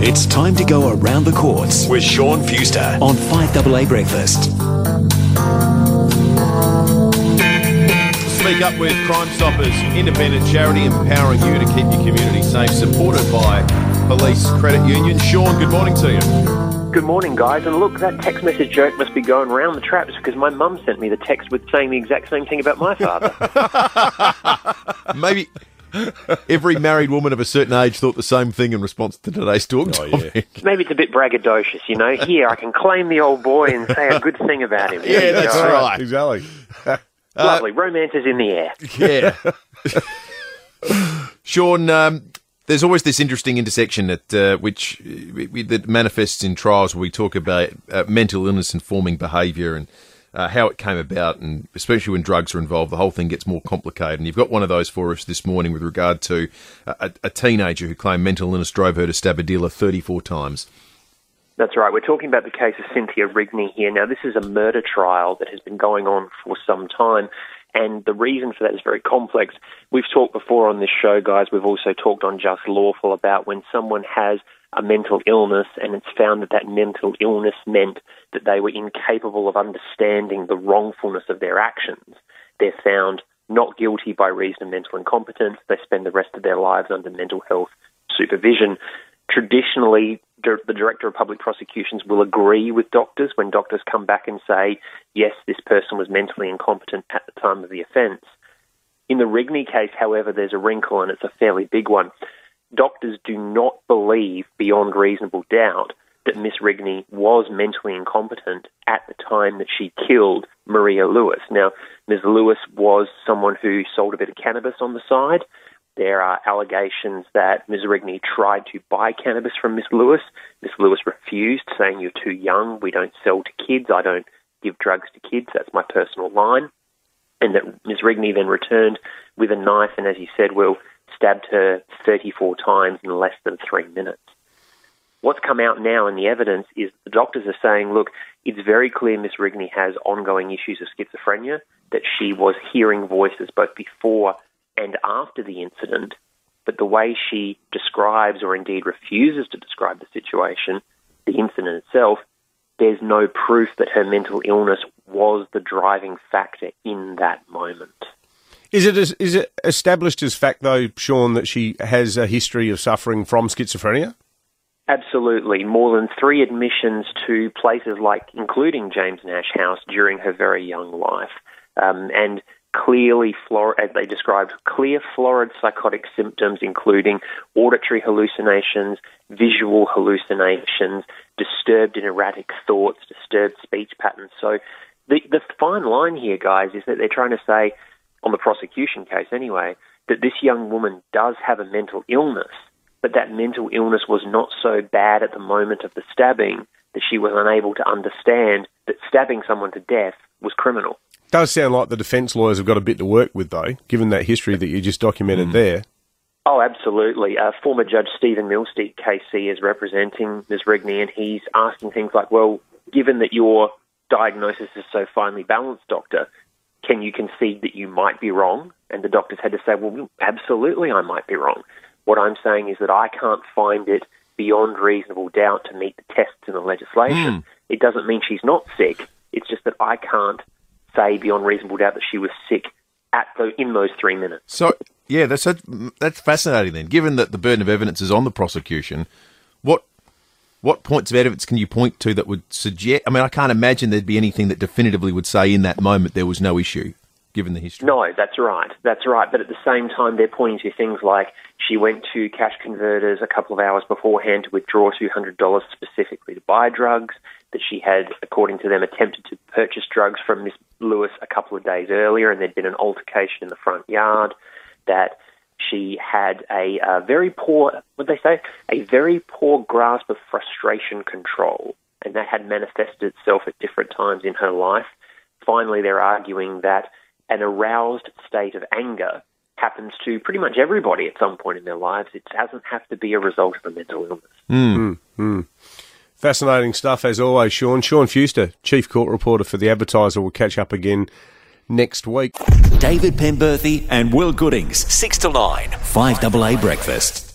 It's time to go around the courts with Sean Fewster on 5AA Breakfast. Speak Up with Crime Stoppers, independent charity empowering you to keep your community safe, supported by Police Credit Union. Sean, good morning to you. Good morning, guys. And look, that text message joke must be going round the traps because my mum sent me the text with saying the exact same thing about my father. Maybe every married woman of a certain age thought the same thing in response to today's talk Oh, topic. Maybe it's a bit braggadocious, you know. Here, I can claim the old boy and say a good thing about him. Yeah, that's Go. right. Exactly. Lovely. Romance is in the air. Yeah. Sean, um, there's always this interesting intersection that uh, which uh, that manifests in trials where we talk about uh, mental illness informing behaviour and uh, how it came about, and especially when drugs are involved, the whole thing gets more complicated. And you've got one of those for us this morning with regard to a, a teenager who claimed mental illness drove her to stab a dealer 34 times. That's right. We're talking about the case of Cynthia Rigney here. Now, this is a murder trial that has been going on for some time, and the reason for that is very complex. We've talked before on this show, guys. We've also talked on Just Lawful about when someone has a mental illness and it's found that that mental illness meant that they were incapable of understanding the wrongfulness of their actions. They're found not guilty by reason of mental incompetence. They spend the rest of their lives under mental health supervision. Traditionally, the Director of Public Prosecutions will agree with doctors when doctors come back and say, yes, this person was mentally incompetent at the time of the offence. In the Rigney case, however, there's a wrinkle and it's a fairly big one. Doctors do not believe beyond reasonable doubt that Miss Rigney was mentally incompetent at the time that she killed Maria Lewis. Now, Ms. Lewis was someone who sold a bit of cannabis on the side. There are allegations that Ms. Rigney tried to buy cannabis from Ms. Lewis. Ms. Lewis refused, saying, You're too young. We don't sell to kids. I don't give drugs to kids. That's my personal line. And that Ms. Rigney then returned with a knife and, as you said, Will, stabbed her 34 times in less than three minutes. What's come out now in the evidence is the doctors are saying, look, it's very clear Ms. Rigney has ongoing issues of schizophrenia, that she was hearing voices both before and after the incident, but the way she describes or indeed refuses to describe the situation, the incident itself, there's no proof that her mental illness was the driving factor in that moment. Is it is it established as fact though, Sean, that she has a history of suffering from schizophrenia? Absolutely. More than three admissions to places like, including James Nash House during her very young life. Um, and clearly, flor- as they described, clear florid psychotic symptoms, including auditory hallucinations, visual hallucinations, disturbed and erratic thoughts, disturbed speech patterns. So the, the fine line here, guys, is that they're trying to say, on the prosecution case anyway, that this young woman does have a mental illness, but that mental illness was not so bad at the moment of the stabbing that she was unable to understand that stabbing someone to death was criminal. Does sound like the defence lawyers have got a bit to work with though, given that history that you just documented there. Oh, absolutely. Uh, former Judge Stephen Milstead, KC, is representing Ms. Rigney, and he's asking things like, well, given that your diagnosis is so finely balanced, doctor, can you concede that you might be wrong? And the doctors had to say, well, absolutely, I might be wrong. What I'm saying is that I can't find it beyond reasonable doubt to meet the tests in the legislation. It doesn't mean she's not sick. It's just that I can't say beyond reasonable doubt that she was sick at the, in those three minutes. So, yeah, that's that's fascinating. Then, given that the burden of evidence is on the prosecution, what what points of evidence can you point to that would suggest? I mean, I can't imagine there'd be anything that definitively would say in that moment there was no issue, given the history. No, that's right. That's right. But at the same time, they're pointing to things like she went to cash converters a couple of hours beforehand to withdraw $200 specifically to buy drugs, that she had, according to them, attempted to purchase drugs from Miss Lewis a couple of days earlier and there'd been an altercation in the front yard, that she had a, uh very poor, what they say, a very poor grasp of frustration control, and that had manifested itself at different times in her life. Finally, they're arguing that an aroused state of anger happens to pretty much everybody at some point in their lives. It doesn't have to be a result of a mental illness. Hmm. Hmm. Hmm. Fascinating stuff as always, Sean. Sean Fewster, Chief Court Reporter for The Advertiser, will catch up again next week. David Penberthy and Will Goodings, 6 to 9, 5AA Breakfast.